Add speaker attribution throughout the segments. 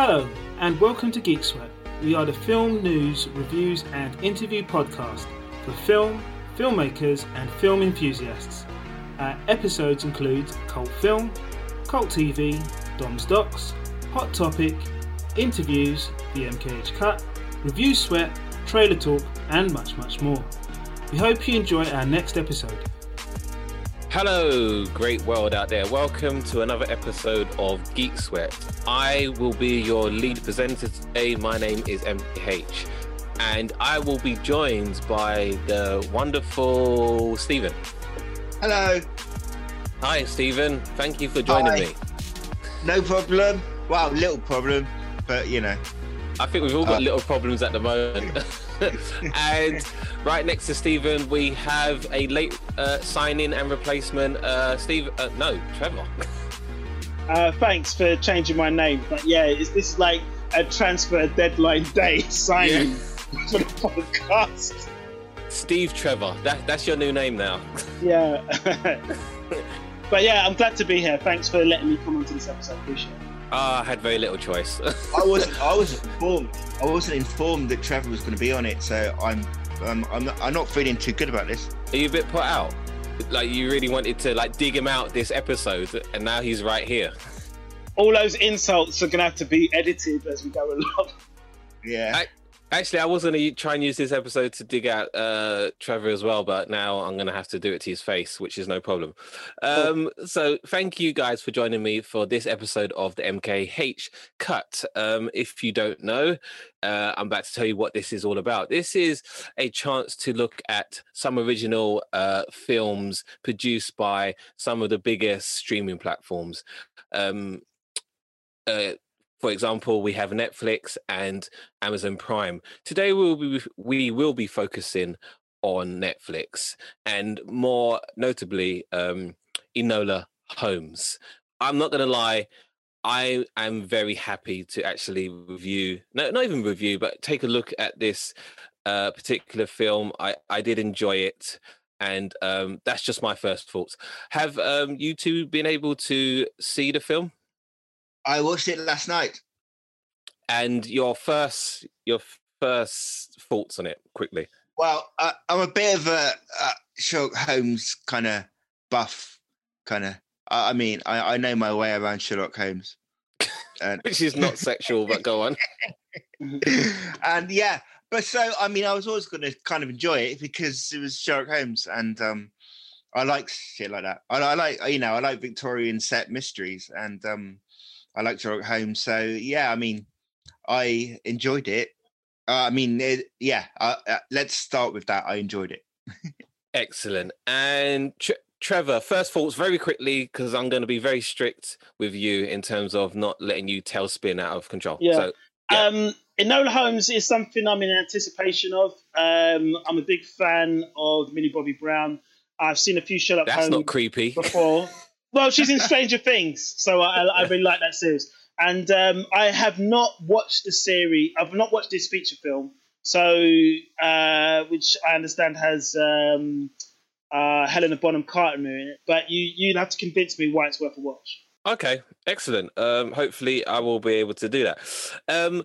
Speaker 1: Hello, and welcome to Geek Sweat. We are the film news, reviews, and interview podcast for film, filmmakers, and film enthusiasts. Our episodes include cult film, cult TV, Dom's Docs, Hot Topic, interviews, the MKH Cut, review sweat, trailer talk, and much, much more. We hope you enjoy our next episode.
Speaker 2: Hello, great world out there. Welcome to another episode of Geek Sweat. I will be your lead presenter today. My name is MKH, and I will be joined by the wonderful Stephen.
Speaker 3: Hello.
Speaker 2: Hi, Stephen. Thank you for joining
Speaker 3: Hi.
Speaker 2: me.
Speaker 3: No problem. Well, little problem, but you know.
Speaker 2: I think we've all got
Speaker 3: Uh,
Speaker 2: little problems at the moment. and right next to Stephen, we have a late uh, sign in and replacement. Uh, Steve, uh, no, Trevor.
Speaker 4: Uh, thanks for changing my name. But yeah, it's, this is like a transfer deadline day signing for the podcast.
Speaker 2: Steve Trevor. That, that's your new name now.
Speaker 4: Yeah. but yeah, I'm glad to be here. Thanks for letting me come onto this episode. Appreciate it.
Speaker 2: Ah, I had very little choice.
Speaker 3: I wasn't. I wasn't informed. I wasn't informed that Trevor was going to be on it, so I'm. Um, I'm. Not, I'm not feeling too good about this.
Speaker 2: Are you a bit put out? Like you really wanted to like dig him out this episode, and now he's right here.
Speaker 4: All those insults are going to have to be edited as we go along.
Speaker 3: Yeah.
Speaker 2: I- Actually, I was going to try and use this episode to dig out uh, Trevor as well, but now I'm going to have to do it to his face, which is no problem. Um, so, thank you guys for joining me for this episode of the MKH Cut. Um, if you don't know, uh, I'm about to tell you what this is all about. This is a chance to look at some original uh, films produced by some of the biggest streaming platforms. Um, uh, for example, we have Netflix and Amazon Prime. Today we'll be we will be focusing on Netflix and more notably um, Enola Holmes. I'm not going to lie. I am very happy to actually review, no, not even review, but take a look at this uh, particular film. I, I did enjoy it, and um, that's just my first thoughts. Have um, you two been able to see the film?
Speaker 3: I watched it last night.
Speaker 2: And your first your first thoughts on it quickly.
Speaker 3: Well, I, I'm a bit of a uh, Sherlock Holmes kind of buff, kind of. I, I mean, I, I know my way around Sherlock Holmes. And,
Speaker 2: Which is not sexual, but go on.
Speaker 3: and yeah, but so I mean, I was always going to kind of enjoy it because it was Sherlock Holmes, and um, I like shit like that. I, I like you know I like Victorian set mysteries, and um, I like Sherlock Holmes. So yeah, I mean, I enjoyed it. Uh, I mean, it, yeah. Uh, uh, let's start with that. I enjoyed it.
Speaker 2: Excellent. And Tre- Trevor, first thoughts very quickly, because I'm going to be very strict with you in terms of not letting you tailspin out of control.
Speaker 4: Yeah.
Speaker 2: So, Yeah.
Speaker 4: Um, Enola Holmes is something I'm in anticipation of. Um, I'm a big fan of Millie Bobby Brown. I've seen a few Sherlock
Speaker 2: that's
Speaker 4: Holmes
Speaker 2: not creepy.
Speaker 4: before. well, she's in Stranger Things, so I, I really like that series. And um, I have not watched the series. I've not watched this feature film, so uh, which I understand has um, uh, Helena Bonham Carter in it. But you you'd have to convince me why it's worth a watch.
Speaker 2: Okay, excellent. Um, hopefully, I will be able to do that. Um,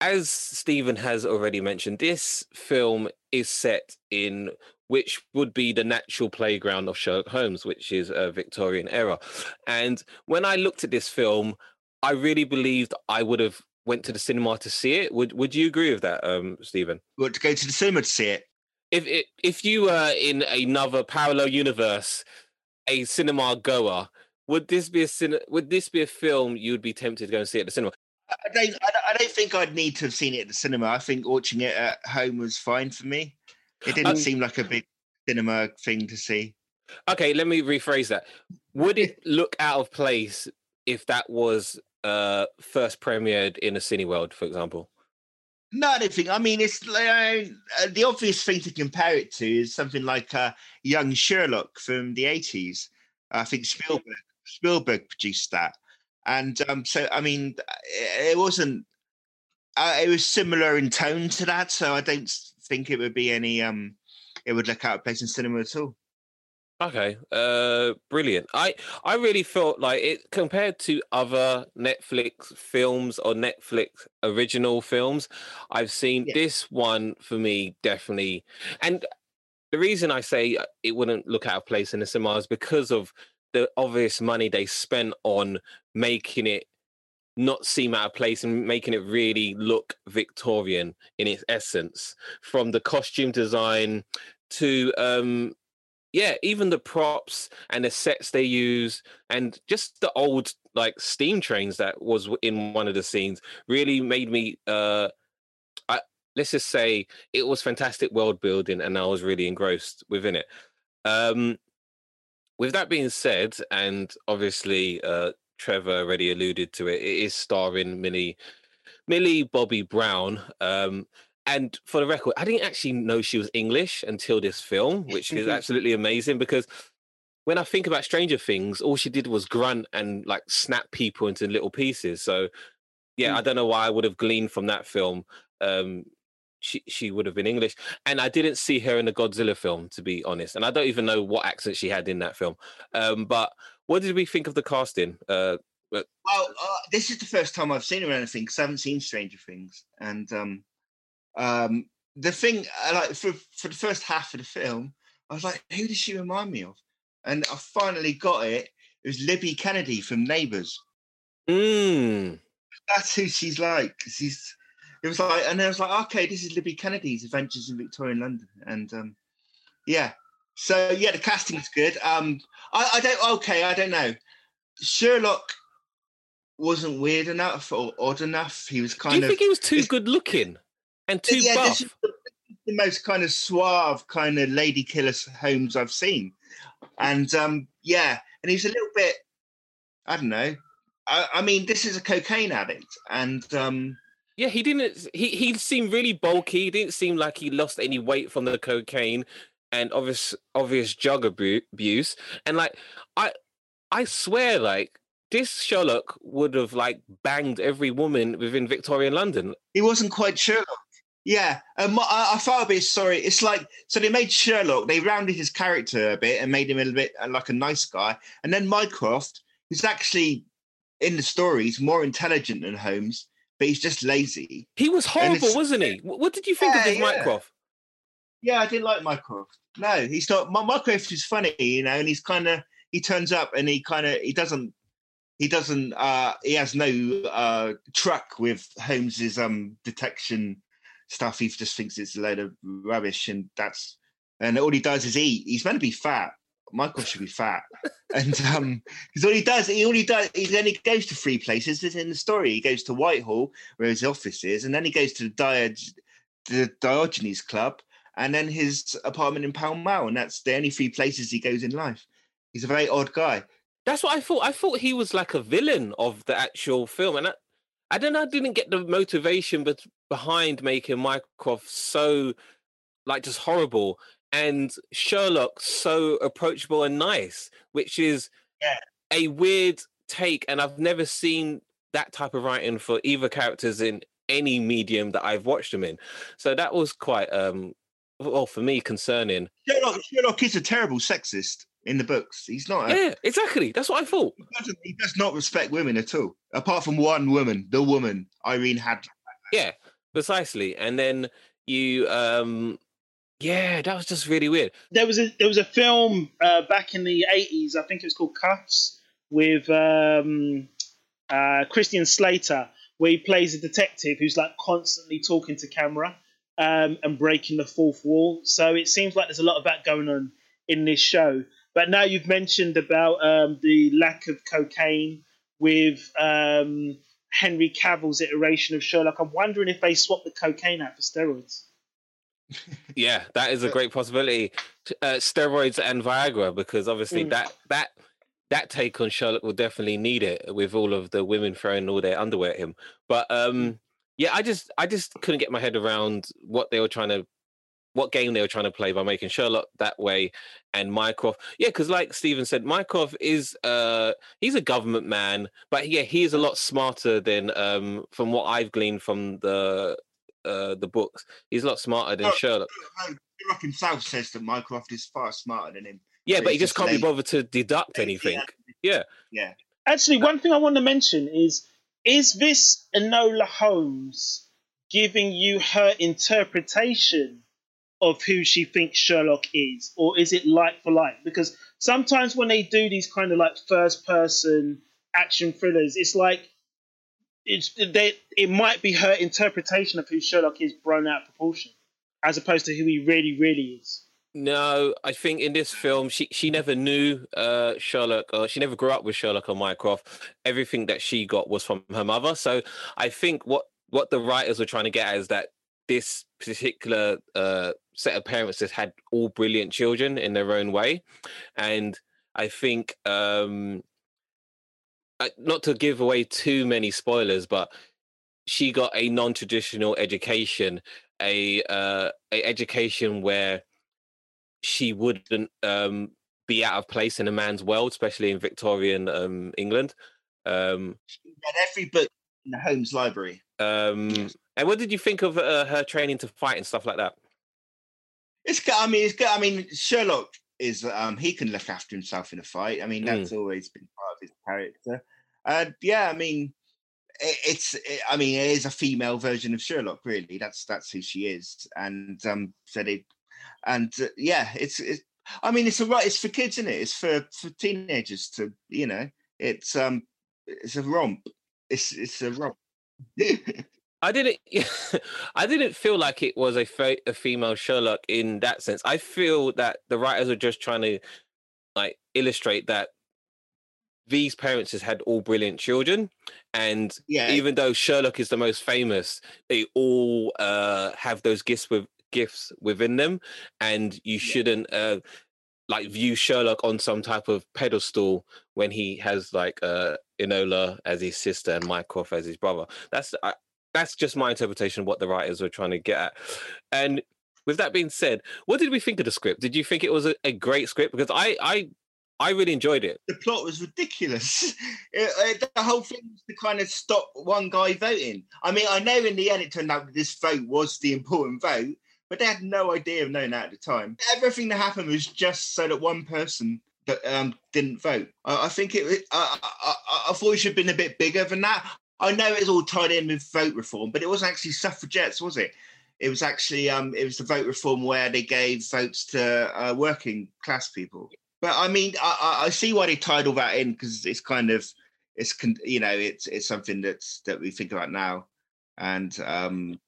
Speaker 2: as Stephen has already mentioned, this film is set in which would be the natural playground of Sherlock Holmes, which is a Victorian era. And when I looked at this film, I really believed I would have went to the cinema to see it. Would Would you agree with that, um, Stephen?
Speaker 3: Would to go to the cinema to see it?
Speaker 2: If it, if you were in another parallel universe, a cinema goer, would this be a cine- would this be a film you would be tempted to go and see at the cinema?
Speaker 3: I don't, I don't. I don't think I'd need to have seen it at the cinema. I think watching it at home was fine for me. It didn't
Speaker 2: Um,
Speaker 3: seem like a big cinema thing to see.
Speaker 2: Okay, let me rephrase that. Would it look out of place if that was uh first premiered in a Cineworld, for example?
Speaker 3: No, I don't think. I mean, it's like, uh, the obvious thing to compare it to is something like uh, Young Sherlock from the eighties. I think Spielberg Spielberg produced that, and um, so I mean, it it wasn't. Uh, it was similar in tone to that, so I don't think it would be any. Um, it would look out of place in cinema at all.
Speaker 2: Okay, uh, brilliant. I I really felt like it compared to other Netflix films or Netflix original films. I've seen
Speaker 3: Yeah.
Speaker 2: this one for me definitely, and the reason I say uh, it wouldn't look out of place in the cinema is because of the obvious money they spent on making it not seem out of place and making it really look Victorian in its essence, from the costume design to um yeah, even the props and the sets they use, and just the old like steam trains that was in one of the scenes really made me. uh I, Let's just say it was fantastic world building, and I was really engrossed within it. Um With that being said, and obviously uh Trevor already alluded to it, it is starring Millie Millie Bobby Brown. Um, and for the record, I didn't actually know she was English until this film, which is absolutely amazing because when I think about Stranger Things, all she did was grunt and like snap people into little pieces. So yeah, I don't know why I would have gleaned from that film. Um, she she would have been English, and I didn't see her in the Godzilla film, to be honest. And I don't even know what accent she had in that film. Um, but what did we think of the casting? Uh,
Speaker 3: Well, uh, this is the first time I've seen her in anything because I haven't seen Stranger Things, and um, um, the thing like for for the first half of the film, I was like, who does she remind me of? And I finally got it. It was Libby Kennedy from Neighbours.
Speaker 2: mm,
Speaker 3: That's who she's like. She's. It was like, and I was like, okay, this is Libby Kennedy's Adventures in Victorian London, and um, yeah. So yeah, the casting's good. Um, I, I don't. Okay, I don't know. Sherlock wasn't weird enough or odd enough. He was kind of.
Speaker 2: do you think he was too good looking and too
Speaker 3: yeah,
Speaker 2: buff?
Speaker 3: this is the, the most kind of suave kind of lady killer Holmes I've seen, and um, yeah, and he's a little bit. I don't know. I, I mean, this is a cocaine addict, and um,
Speaker 2: Yeah, he didn't. He he seemed really bulky. He didn't seem like he lost any weight from the cocaine and obvious obvious drug abuse. And like I I swear, like this Sherlock would have like banged every woman within Victorian London.
Speaker 3: he wasn't quite Sherlock. Yeah, um, I, I a bit sorry. It's like so they made Sherlock, they rounded his character a bit and made him a little bit uh, like a nice guy, and then Mycroft, who's actually in the stories more intelligent than Holmes, but he's just lazy.
Speaker 2: He was horrible, wasn't he? What did you think of
Speaker 3: Yeah,
Speaker 2: this
Speaker 3: yeah.
Speaker 2: Mycroft?
Speaker 3: Yeah, I didn't like Mycroft. No, he's not. My Mycroft is funny, you know, and he's kind of he turns up and he kind of he doesn't he doesn't uh he has no uh truck with Holmes's um detection stuff. He just thinks it's a load of rubbish, and that's and all he does is eat. He's meant to be fat. Michael should be fat, and um, because all he does, he all he does, he then he goes to three places. This in the story. He goes to Whitehall, where his office is, and then he goes to the, the Diogenes Club, and then his apartment in Pall Mall, and that's the only three places he goes in life. He's a very odd guy.
Speaker 2: That's what I thought. I thought he was like a villain of the actual film, and I, I don't know. I didn't get the motivation, but behind making Mycroft so like just horrible, and Sherlock so approachable and nice, which is
Speaker 3: Yeah.
Speaker 2: a weird take, and I've never seen that type of writing for either characters in any medium that I've watched them in. So that was quite, um, well, for me, concerning.
Speaker 3: Sherlock, Sherlock is a terrible sexist in the books. He's not. A,
Speaker 2: Yeah, exactly. That's what I thought.
Speaker 3: he, doesn't, he does not respect women at all, apart from one woman, the woman Irene Adler.
Speaker 2: Yeah, precisely. And then you, um, yeah, that was just really weird.
Speaker 4: there was a there was a film uh, back in the eighties. I think it was called Kuffs with um, uh, Christian Slater, where he plays a detective who's like constantly talking to camera um, and breaking the fourth wall. So it seems like there's a lot of that going on in this show. But now you've mentioned about um, the lack of cocaine with um, Henry Cavill's iteration of Sherlock. I'm wondering if they swapped the cocaine out for steroids.
Speaker 2: Yeah, that is a great possibility. Uh, steroids and Viagra, because obviously
Speaker 4: Mm.
Speaker 2: that that that take on Sherlock will definitely need it with all of the women throwing all their underwear at him. But um, yeah, I just I just couldn't get my head around what they were trying to what game they were trying to play by making Sherlock that way and Mycroft. Yeah, because like Stephen said, Mycroft is uh he's a government man, but yeah, he is a lot smarter than um from what I've gleaned from the uh the books. He's a lot smarter than
Speaker 3: Oh,
Speaker 2: Sherlock.
Speaker 3: Sherlock himself says that Mycroft is far smarter than him.
Speaker 2: Yeah,
Speaker 3: So
Speaker 2: but he just
Speaker 3: just
Speaker 2: can't be bothered to deduct anything. Yeah.
Speaker 3: Yeah.
Speaker 4: Actually, one thing I want to mention is is this Enola Holmes giving you her interpretation of who she thinks Sherlock is, or is it like for like? Because sometimes when they do these kind of like first person action thrillers, it's like it's they it might be her interpretation of who Sherlock is blown out of proportion, as opposed to who he really really is.
Speaker 2: No, I think in this film she she never knew uh Sherlock or she never grew up with Sherlock or Mycroft. Everything that she got was from her mother. So I think what what the writers were trying to get at is that this particular uh set of parents has had all brilliant children in their own way. And I think um I- not to give away too many spoilers, but she got a non-traditional education, a uh a education where she wouldn't um, be out of place in a man's world, especially in Victorian um, England. Um,
Speaker 3: She read every book in the Holmes library.
Speaker 2: um, and what did you think of uh, her training to fight and stuff like that?
Speaker 3: It's good. I mean, it's good. I mean, Sherlock is um he can look after himself in a fight. I mean,
Speaker 2: Mm.
Speaker 3: that's always been part of his character. And yeah, I mean, it, it's it, I mean, it is a female version of Sherlock. Really, that's that's who she is. And um, so they, and uh, yeah, it's it's. I mean, it's a right. It's for kids, isn't it? It's for for teenagers to you know. It's um, it's a romp. It's it's a romp.
Speaker 2: I didn't. I didn't feel like it was a, fe- a female Sherlock in that sense. I feel that the writers are just trying to like illustrate that these parents has had all brilliant children, and
Speaker 3: yeah,
Speaker 2: even though Sherlock is the most famous, they all uh, have those gifts with gifts within them, and you shouldn't uh, like view Sherlock on some type of pedestal when he has like uh, Enola as his sister and Mycroft as his brother. That's I, that's just my interpretation of what the writers were trying to get at. And with that being said, what did we think of the script? Did you think it was a, a great script? Because I I I really enjoyed it.
Speaker 3: the plot was ridiculous. It- it- the whole thing was to kind of stop one guy voting. I mean, I know in the end it turned out that this vote was the important vote, but they had no idea of knowing that at the time. Everything that happened was just so that one person that um, didn't vote. I, I think it. I, I, I, thought it should have been a bit bigger than that. I know it's all tied in with vote reform, but it wasn't actually suffragettes, was it? It was actually um, it was the vote reform where they gave votes to uh, working class people. But I mean, I, I see why they tied all that in because it's kind of it's you know it's it's something that's that we think about now, and um,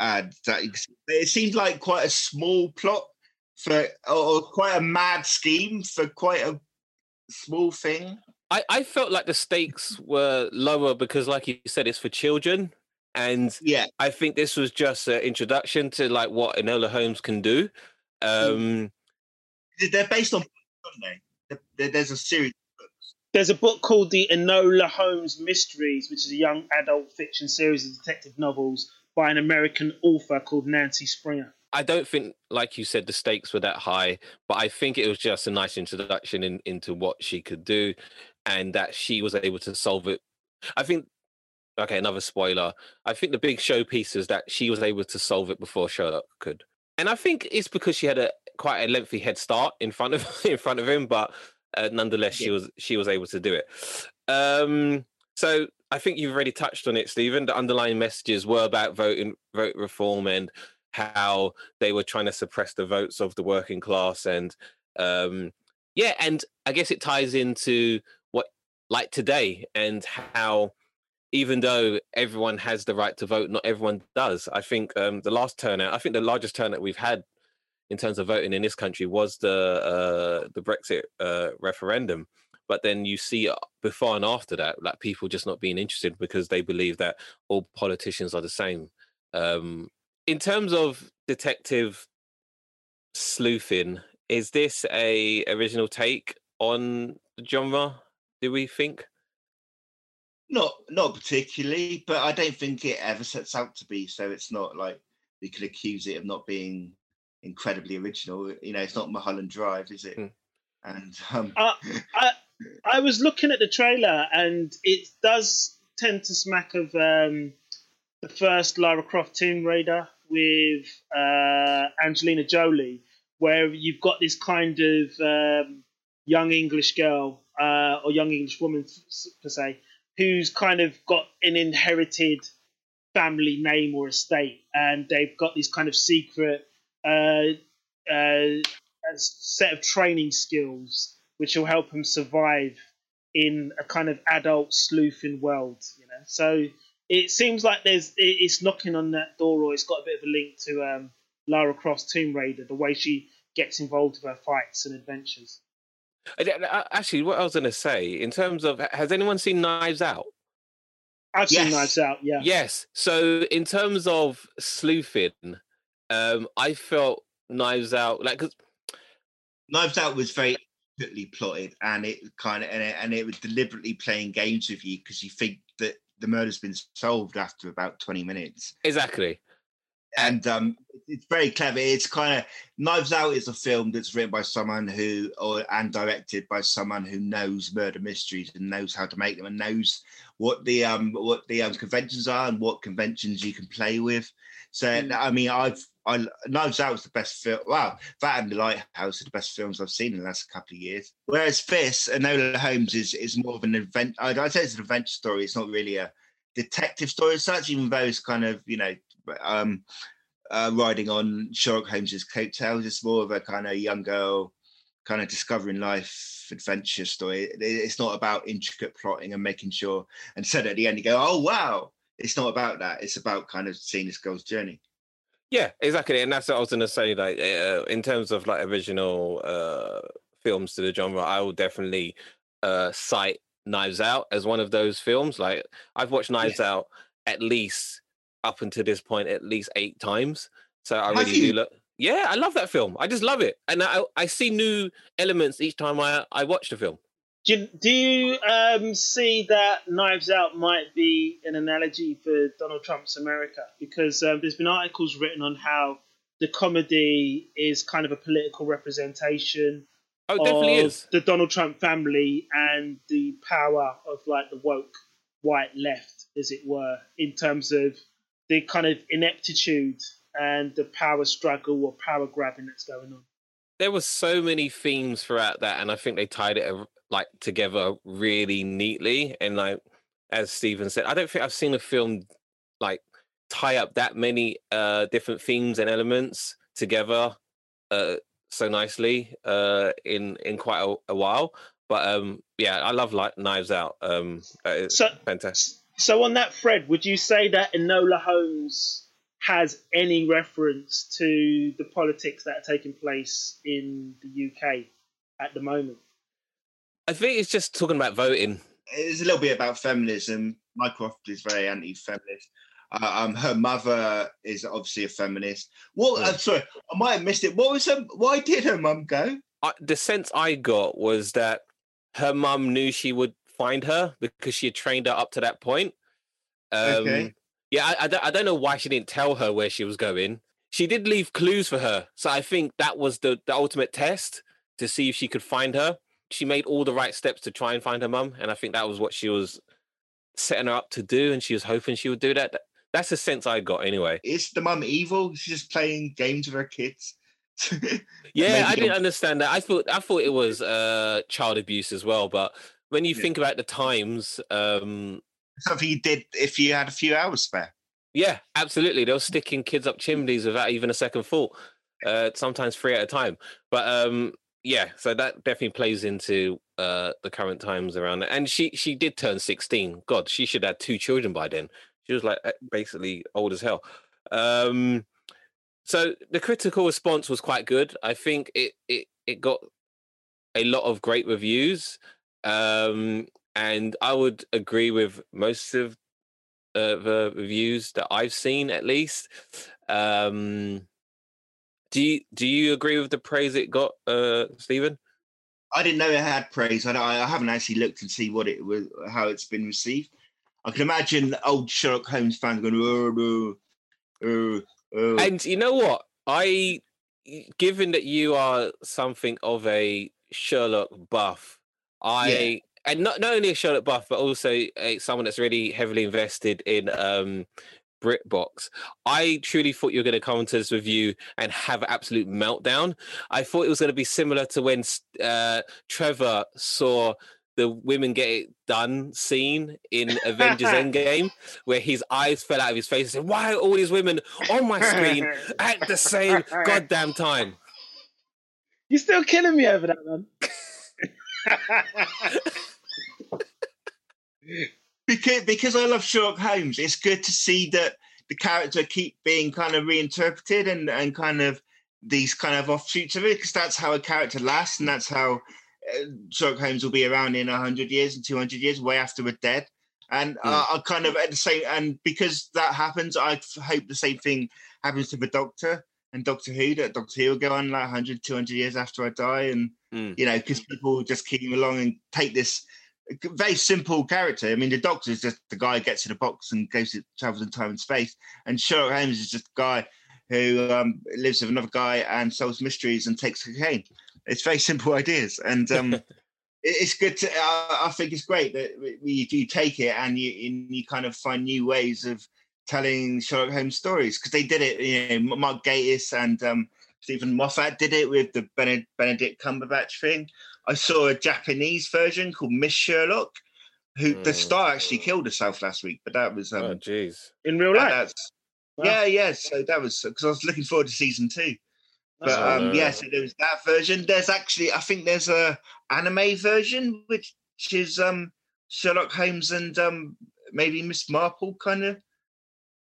Speaker 3: and that, it seemed like quite a small plot for or quite a mad scheme for quite a small thing.
Speaker 2: I, I felt like the stakes were lower because, like you said, it's for children, and
Speaker 3: Yeah,
Speaker 2: I think this was just an introduction to like what Enola Holmes can do. Um,
Speaker 3: they're based on, aren't they? There- there- There's a series.
Speaker 4: There's a book called The Enola Holmes Mysteries, which is a young adult fiction series of detective novels by an American author called Nancy Springer.
Speaker 2: I don't think, like you said, the stakes were that high, but I think it was just a nice introduction in, into what she could do, and that she was able to solve it. I think. Okay, another spoiler. I think the big showpiece is that she was able to solve it before Sherlock could, and I think it's because she had a quite a lengthy head start in front of in front of him, but uh, nonetheless, she was she was able to do it. Um, so I think you've already touched on it, Stephen. The underlying messages were about voting, vote reform, and how they were trying to suppress the votes of the working class, and um, yeah, and I guess it ties into what like today and how even though everyone has the right to vote, not everyone does. I think um, the last turnout, I think the largest turnout we've had in terms of voting in this country was the uh, the Brexit uh, referendum. But then you see uh, before and after that, like people just not being interested because they believe that all politicians are the same. Um, in terms of detective sleuthing, is this a original take on the genre? Do we think?
Speaker 3: Not not particularly, but I don't think it ever sets out to be. So it's not like we could accuse it of not being incredibly original. You know, it's not Mulholland Drive, is it?
Speaker 2: Mm.
Speaker 3: And um,
Speaker 4: Uh, I I was looking at the trailer, and it does tend to smack of um, the first Lara Croft Tomb Raider with uh, Angelina Jolie, where you've got this kind of um, young English girl uh, or young English woman per se, who's kind of got an inherited family name or estate, and they've got these kind of secret uh, uh, set of training skills which will help them survive in a kind of adult sleuthing world. You know, so it seems like there's it's knocking on that door, or it's got a bit of a link to um, Lara Croft's Tomb Raider, the way she gets involved with her fights and adventures.
Speaker 2: Actually, what I was going to say, in terms of, has anyone seen Knives Out?
Speaker 4: I've yes. seen Knives Out, yeah.
Speaker 2: Yes. So, in terms of sleuthing, um, I felt Knives Out like cause...
Speaker 3: Knives Out was very intricately plotted, and it kind of and it, and it was deliberately playing games with you because you think that the murder's been solved after about twenty minutes.
Speaker 2: Exactly
Speaker 3: and um, it's very clever. It's kind of Knives Out is a film that's written by someone who, or and directed by someone who knows murder mysteries and knows how to make them and knows what the um what the um, conventions are and what conventions you can play with. So mm. I mean, I've I Knives Out was the best film. Wow, that and The Lighthouse are the best films I've seen in the last couple of years. Whereas Fist, Enola Holmes is is more of an event. I'd, I'd say it's an adventure story. It's not really a detective story as such, even though it's kind of you know um, uh, riding on Sherlock Holmes's coattails. It's more of a kind of young girl, kind of discovering life adventure story. It's not about intricate plotting and making sure. And so at the end, you go, "Oh wow!" It's not about that. It's about kind of seeing this girl's journey.
Speaker 2: Yeah, exactly, and that's what I was going to say. Like uh, in terms of like original uh, films to the genre, I will definitely uh, cite Knives Out as one of those films. Like I've watched Knives yeah. Out at least up until this point at least eight times. So I really do look. Yeah, I love that film. I just love it, and I I see new elements each time I I watch the film.
Speaker 4: Do you, do you um, see that Knives Out might be an analogy for Donald Trump's America? Because um, there's been articles written on how the comedy is kind of a political representation
Speaker 2: oh, definitely
Speaker 4: of
Speaker 2: is.
Speaker 4: the Donald Trump family and the power of like the woke white left, as it were, in terms of the kind of ineptitude and the power struggle or power grabbing that's going on.
Speaker 2: There were so many themes throughout that, and I think they tied it like together really neatly. And like as Stephen said, I don't think I've seen a film like tie up that many uh different themes and elements together uh so nicely uh in in quite a, a while. But um yeah, I love like Knives Out. Um, so fantastic
Speaker 4: so on that thread, would you say that Enola Holmes has any reference to the politics that are taking place in the UK at the moment?
Speaker 2: I think it's just talking about voting.
Speaker 3: It's a little bit about feminism. Mycroft is very anti-feminist. Uh, um, her mother is obviously a feminist. What? Yeah. Uh, sorry, I might have missed it. What was her? Why did her mum go?
Speaker 2: I, the sense I got was that her mum knew she would find her because she had trained her up to that point. Um, okay. Yeah, I, I, don't, I don't know why she didn't tell her where she was going. She did leave clues for her, so I think that was the the ultimate test to see if she could find her. She made all the right steps to try and find her mum, and I think that was what she was setting her up to do, and she was hoping she would do that. That's the sense I got, anyway.
Speaker 3: Is the mum evil? She's just playing games with her kids.
Speaker 2: yeah, I didn't understand that. I thought I thought it was uh, child abuse as well, but when you yeah. think about the times, um,
Speaker 3: something you did if you had a few hours spare.
Speaker 2: Yeah, absolutely. They were sticking kids up chimneys without even a second thought. Uh, sometimes three at a time. But um, yeah, so that definitely plays into uh, the current times around it. And she she did turn sixteen. God, she should have two children by then. She was like basically old as hell. Um, so the critical response was quite good. I think it it it got a lot of great reviews. Um, and I would agree with most of uh, the reviews that I've seen, at least. Um, do you do you agree with the praise it got, uh, Stephen?
Speaker 3: I didn't know it had praise. I, I haven't actually looked and see what it was, how it's been received. I can imagine old Sherlock Holmes fans going, oh,
Speaker 2: oh, oh. and you know what? I, given that you are something of a Sherlock buff, I yeah and not, not only a Sherlock buff, but also a, someone that's really heavily invested in um, BritBox. I truly thought you were going to come into this review and have an absolute meltdown. I thought it was going to be similar to when uh, Trevor saw the women get it done scene in Avengers Endgame, where his eyes fell out of his face and said, Why are all these women on my screen at the same goddamn time?
Speaker 4: You're still killing me over that, man.
Speaker 3: because because I love Sherlock Holmes, it's good to see that the character keep being kind of reinterpreted and and kind of these kind of offshoots of it because that's how a character lasts and that's how uh, Sherlock Holmes will be around in 100 years and 200 years way after we're dead and mm. uh, I kind of at the same and because that happens I hope the same thing happens to the Doctor and Doctor Who that Doctor Who will go on like 100 200 years after I die and mm. you know because people just keep along and take this very simple character. I mean, the Doctor is just the guy who gets in a box and goes to travels in time and space, and Sherlock Holmes is just a guy who um, lives with another guy and solves mysteries and takes cocaine. It's very simple ideas, and um, it's good to. Uh, I think it's great that you, you take it and you and you kind of find new ways of telling Sherlock Holmes stories because they did it. You know, Mark Gatiss and um, Steven Moffat did it with the Benedict Cumberbatch thing. I saw a Japanese version called Miss Sherlock, who mm. the star actually killed herself last week, but that was
Speaker 2: um, oh jeez
Speaker 4: in real life.
Speaker 3: Wow. Yeah, yeah. So that was because I was looking forward to season two. But oh, um, yeah, so there was that version. There's actually, I think there's a anime version which is um Sherlock Holmes and um maybe Miss Marple kind of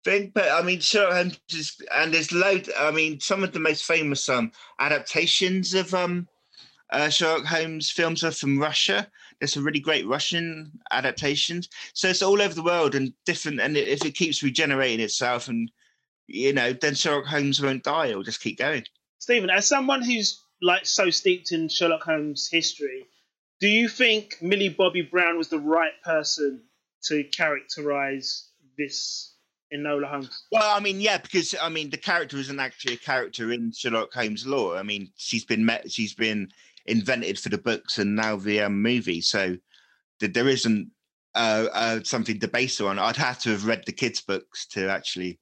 Speaker 3: thing. But I mean, Sherlock Holmes is, and there's load. I mean, some of the most famous um adaptations of um uh, Sherlock Holmes films are from Russia. There's some really great Russian adaptations. So it's all over the world and different. And if it keeps regenerating itself, and you know, then Sherlock Holmes won't die. It'll just keep going.
Speaker 4: Stephen, as someone who's like so steeped in Sherlock Holmes history, do you think Millie Bobby Brown was the right person to characterize this Enola Holmes?
Speaker 3: Well, I mean, yeah, because I mean, the character isn't actually a character in Sherlock Holmes lore. I mean, she's been met, she's been invented for the books and now the um, movie. So th- there isn't uh, uh, something to base on. I'd have to have read the kids' books to actually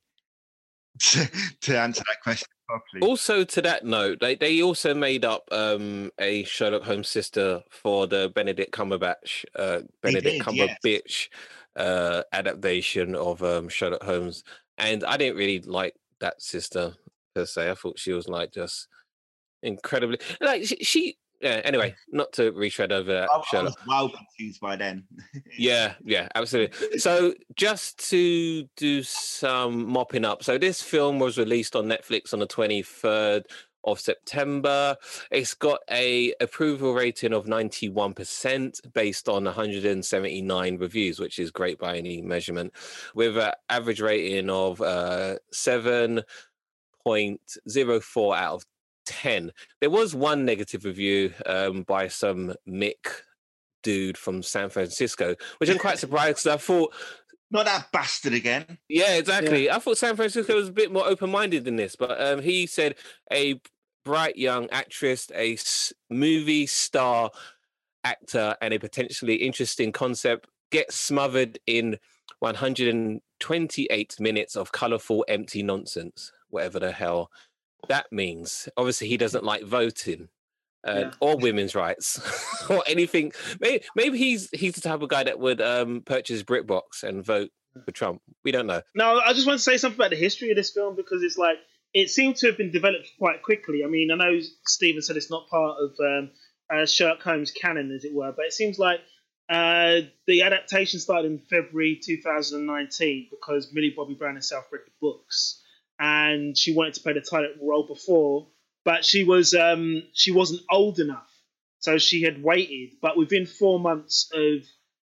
Speaker 3: to, to answer that question properly.
Speaker 2: Also, to that note, they they also made up um, a Sherlock Holmes sister for the Benedict Cumberbatch, uh, Benedict did, Cumberbatch yes. uh, adaptation of um, Sherlock Holmes, and I didn't really like that sister per se. I thought she was like just incredibly like she, she yeah. Anyway, not to retread over that.
Speaker 3: I, I was well confused by then.
Speaker 2: yeah, yeah, absolutely. So, just to do some mopping up. So, this film was released on Netflix on the twenty third of September. It's got a approval rating of 91% based on 179 reviews, which is great by any measurement, with an average rating of uh, 7.04 out of 10. There was one negative review um, by some Mick dude from San Francisco, which I'm quite surprised because I thought.
Speaker 3: Not that bastard again.
Speaker 2: Yeah, exactly. Yeah. I thought San Francisco was a bit more open minded than this, but um, he said a bright young actress, a movie star actor, and a potentially interesting concept gets smothered in 128 minutes of colorful, empty nonsense, whatever the hell that means. Obviously, he doesn't like voting. Uh, yeah. or women's rights or anything. Maybe, maybe he's he's the type of guy that would um, purchase BritBox and vote for Trump. We don't know.
Speaker 4: No, I just want to say something about the history of this film because it's like it seemed to have been developed quite quickly. I mean, I know Stephen said it's not part of um, uh, Sherlock Holmes canon, as it were, but it seems like uh, the adaptation started in February 2019 because Millie Bobby Brown herself read the books and she wanted to play the title role before, but she was um, she wasn't old enough, so she had waited. But within four months of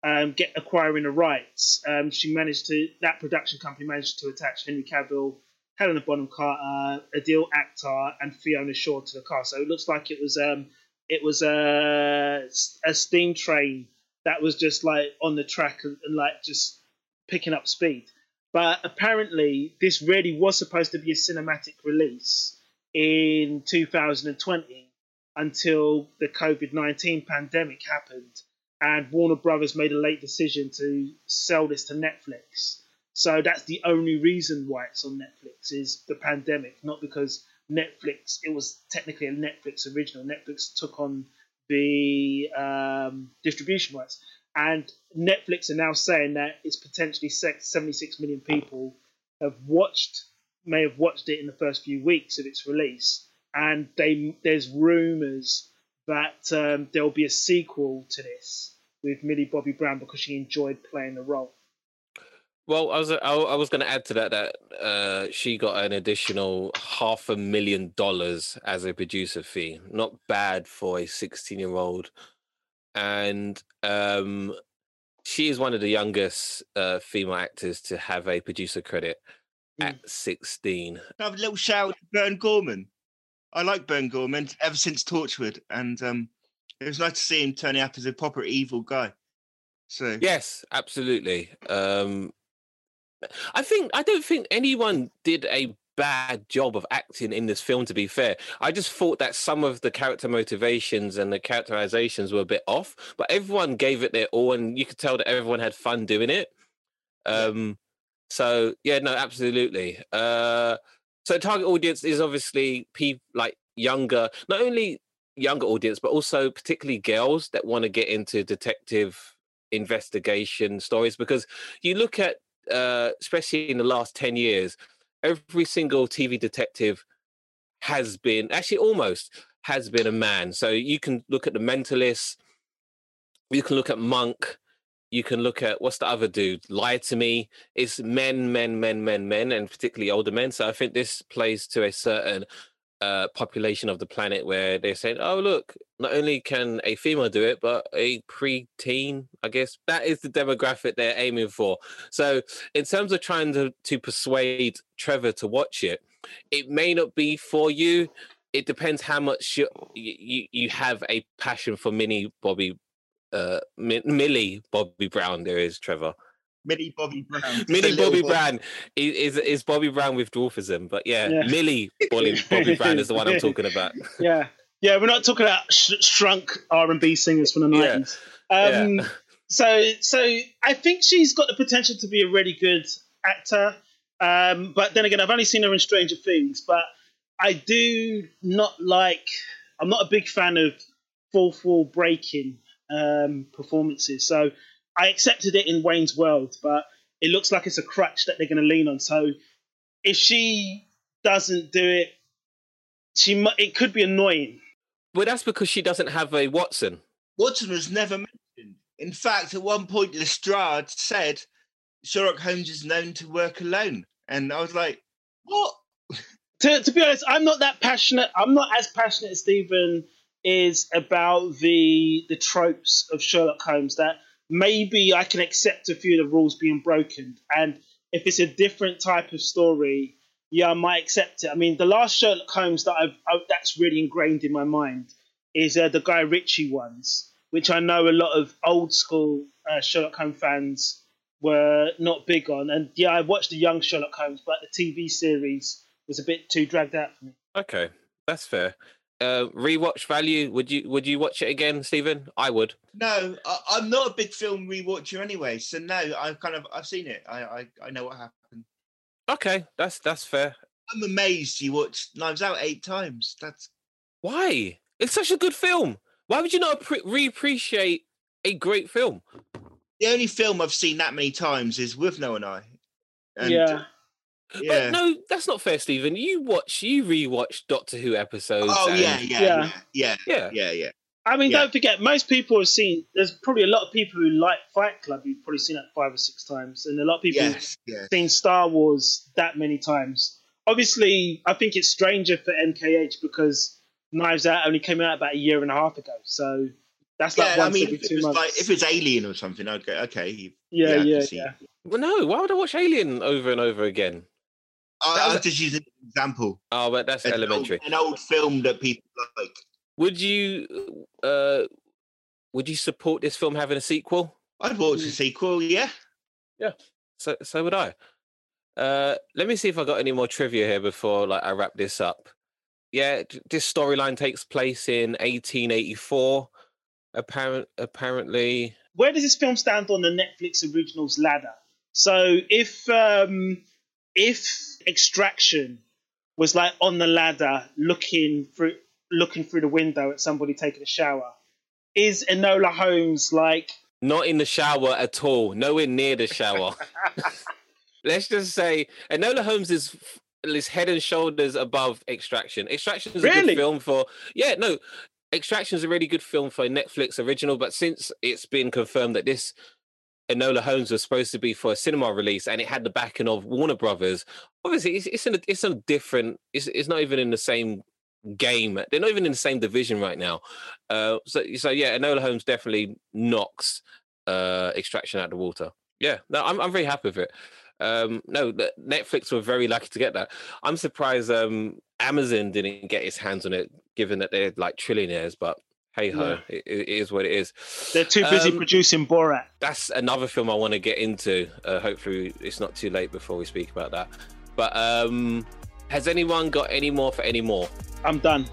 Speaker 4: um, get acquiring the rights, um, she managed to that production company managed to attach Henry Cavill, Helena Bonham Carter, Adeel Akhtar, and Fiona Shaw to the cast. So it looks like it was um, it was a, a steam train that was just like on the track and, and like just picking up speed. But apparently, this really was supposed to be a cinematic release in 2020 until the COVID 19 pandemic happened, and Warner Brothers made a late decision to sell this to Netflix. So that's the only reason why it's on Netflix is the pandemic, not because Netflix. It was technically a Netflix original. Netflix took on the um, distribution rights, and Netflix are now saying that it's potentially 76 million people have watched, may have watched it in the first few weeks of its release, and they there's rumours that um, there will be a sequel to this with Millie Bobby Brown because she enjoyed playing the role.
Speaker 2: Well, I was I, was going to add to that that uh, she got an additional half a million dollars as a producer fee. Not bad for a sixteen-year-old, and um, she is one of the youngest uh, female actors to have a producer credit
Speaker 4: Mm.
Speaker 2: at sixteen.
Speaker 3: Have a little shout out to Burn Gorman. I like Burn Gorman ever since Torchwood, and um, it was nice to see him turning up as a proper evil guy. So
Speaker 2: Yes, absolutely. Um, I think I don't think anyone did a bad job of acting in this film. To be fair, I just thought that some of the character motivations and the characterizations were a bit off, but everyone gave it their all, and you could tell that everyone had fun doing it. Um, so yeah, no, absolutely. Uh, so target audience is obviously people like younger, not only younger audience, but also particularly girls that want to get into detective investigation stories because you look at uh especially in the last 10 years every single tv detective has been actually almost has been a man. So you can look at the mentalist you can look at monk you can look at what's the other dude? Lie to me. It's men men men men men and particularly older men. So i think this plays to a certain uh, population of the planet where they're saying, "Oh, look, not only can a female do it, but a pre-teen." I guess that is the demographic they're aiming for. So, in terms of trying to to persuade Trevor to watch it, it may not be for you. It depends how much you you, you have a passion for Mini Bobby, uh, Mi- Millie Bobby Brown. There is Trevor.
Speaker 3: Millie Bobby Brown. just a
Speaker 2: Millie Bobby
Speaker 3: boy.
Speaker 2: Brown is, is is Bobby Brown with dwarfism, but yeah,
Speaker 4: Yeah.
Speaker 2: Millie Bobby, Bobby Brown is the one I'm talking about.
Speaker 4: Yeah, yeah, we're not talking about sh- shrunk R and B singers from the
Speaker 2: Yeah.
Speaker 4: nineties. Um, So, so I think she's got the potential to be a really good actor. Um, but then again, I've only seen her in Stranger Things. But I do not like. I'm not a big fan of fourth wall breaking um, performances. So I accepted it in Wayne's World, but it looks like it's a crutch that they're going to lean on. So if she doesn't do it, she mu- it could be annoying.
Speaker 2: Well, that's because she doesn't have a Watson.
Speaker 3: Watson was never mentioned. In fact, at one point, Lestrade said Sherlock Holmes is known to work alone, and I was like, "What?"
Speaker 4: to, to be honest, I'm not that passionate. I'm not as passionate as Stephen is about the the tropes of Sherlock Holmes. That maybe I can accept a few of the rules being broken, and if it's a different type of story, yeah, I might accept it. I mean, the last Sherlock Holmes that I've I, that's really ingrained in my mind is uh, the Guy Ritchie ones, which I know a lot of old school uh, Sherlock Holmes fans were not big on. And yeah, I watched the young Sherlock Holmes, but the TV series was a bit too dragged out for me.
Speaker 2: Okay, that's fair. Uh, rewatch value? Would you would you watch it again, Stephen? I would.
Speaker 3: No, I, I'm not a big film rewatcher anyway, so no, I've kind of I've seen it. I I, I know what happened.
Speaker 2: Okay, that's that's fair.
Speaker 3: I'm amazed you watched Knives Out eight times. That's
Speaker 2: Why? It's such a good film. Why would you not re-appreciate a great film?
Speaker 3: the only film I've seen that many times is Withnail and I. And,
Speaker 4: yeah,
Speaker 3: yeah.
Speaker 2: But no, that's not fair, Stephen. You watch, you rewatch Doctor Who episodes.
Speaker 3: oh
Speaker 2: and-
Speaker 3: yeah, yeah,
Speaker 4: Yeah.
Speaker 3: yeah, yeah,
Speaker 2: yeah.
Speaker 3: yeah, yeah.
Speaker 4: I mean,
Speaker 3: Yeah.
Speaker 4: don't forget, most people have seen. There's probably a lot of people who like Fight Club. You've probably seen that five or six times, and a lot of people
Speaker 3: Yes, yes.
Speaker 4: seen Star Wars that many times. Obviously, I think it's stranger for MKH because Knives Out only came out about a year and a half ago. So that's like
Speaker 3: Yeah, I
Speaker 4: once
Speaker 3: mean,
Speaker 4: every two months.
Speaker 3: like if it's Alien or something, I'd go, okay. you-
Speaker 4: yeah,
Speaker 3: I
Speaker 4: yeah, yeah.
Speaker 2: Well, no. Why would I watch Alien over and over again?
Speaker 3: I,
Speaker 2: That was
Speaker 3: I'll just use an example.
Speaker 2: Oh, but that's
Speaker 3: An old-
Speaker 2: elementary.
Speaker 3: An old film that people like.
Speaker 2: Would you, uh, would you support this film having a sequel?
Speaker 3: I'd watch a sequel, yeah. Yeah.
Speaker 2: So, so would I. Uh, let me see if I got any more trivia here before like I wrap this up. Yeah, this storyline takes place in 1884. Apparent, apparently,
Speaker 4: Where does this film stand on the Netflix originals ladder? So if um, if Extraction was like on the ladder looking through looking through the window at somebody taking a shower, is Enola Holmes like
Speaker 2: Not in the shower at all. Nowhere near the shower. Let's just say Enola Holmes is is head and shoulders above Extraction. Extraction is a good film for yeah no. Extraction is a really good film for Netflix original, but since it's been confirmed that this Enola Holmes was supposed to be for a cinema release and it had the backing of Warner Brothers, obviously it's it's in a, it's a different. It's it's not even in the same game. They're not even in the same division right now. Uh, so so yeah, Enola Holmes definitely knocks uh, Extraction out the water. Yeah, no, I'm I'm very happy with it. Um, no, Netflix were very lucky to get that. I'm surprised um, Amazon didn't get its hands on it, given that they're like trillionaires. But hey ho, it, it is what it is.
Speaker 4: they're too busy
Speaker 2: Um,
Speaker 4: producing Borat?
Speaker 2: That's another film I want to get into. Uh, hopefully, it's not too late before we speak about that. But um, has anyone got any more for any more?
Speaker 4: I'm done.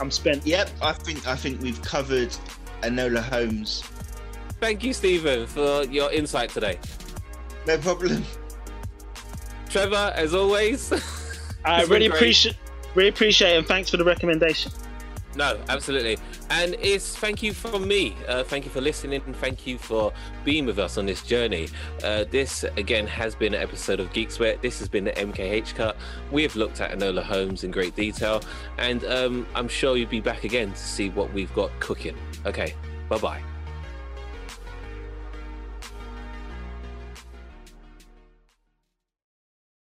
Speaker 4: I'm spent.
Speaker 3: Yep, I think I think we've covered Enola Holmes.
Speaker 2: Thank you, Stephen, for your insight today.
Speaker 3: No problem.
Speaker 2: Trevor, as always.
Speaker 4: I really appreciate really appreciate it and thanks for the recommendation.
Speaker 2: No, absolutely. And it's thank you from me. Uh, thank you for listening and thank you for being with us on this journey. Uh, this, again, has been an episode of Geek Sweat. This has been the MKH cut. We have looked at Enola Holmes in great detail. And um, I'm sure you'll be back again to see what we've got cooking. Okay, bye bye.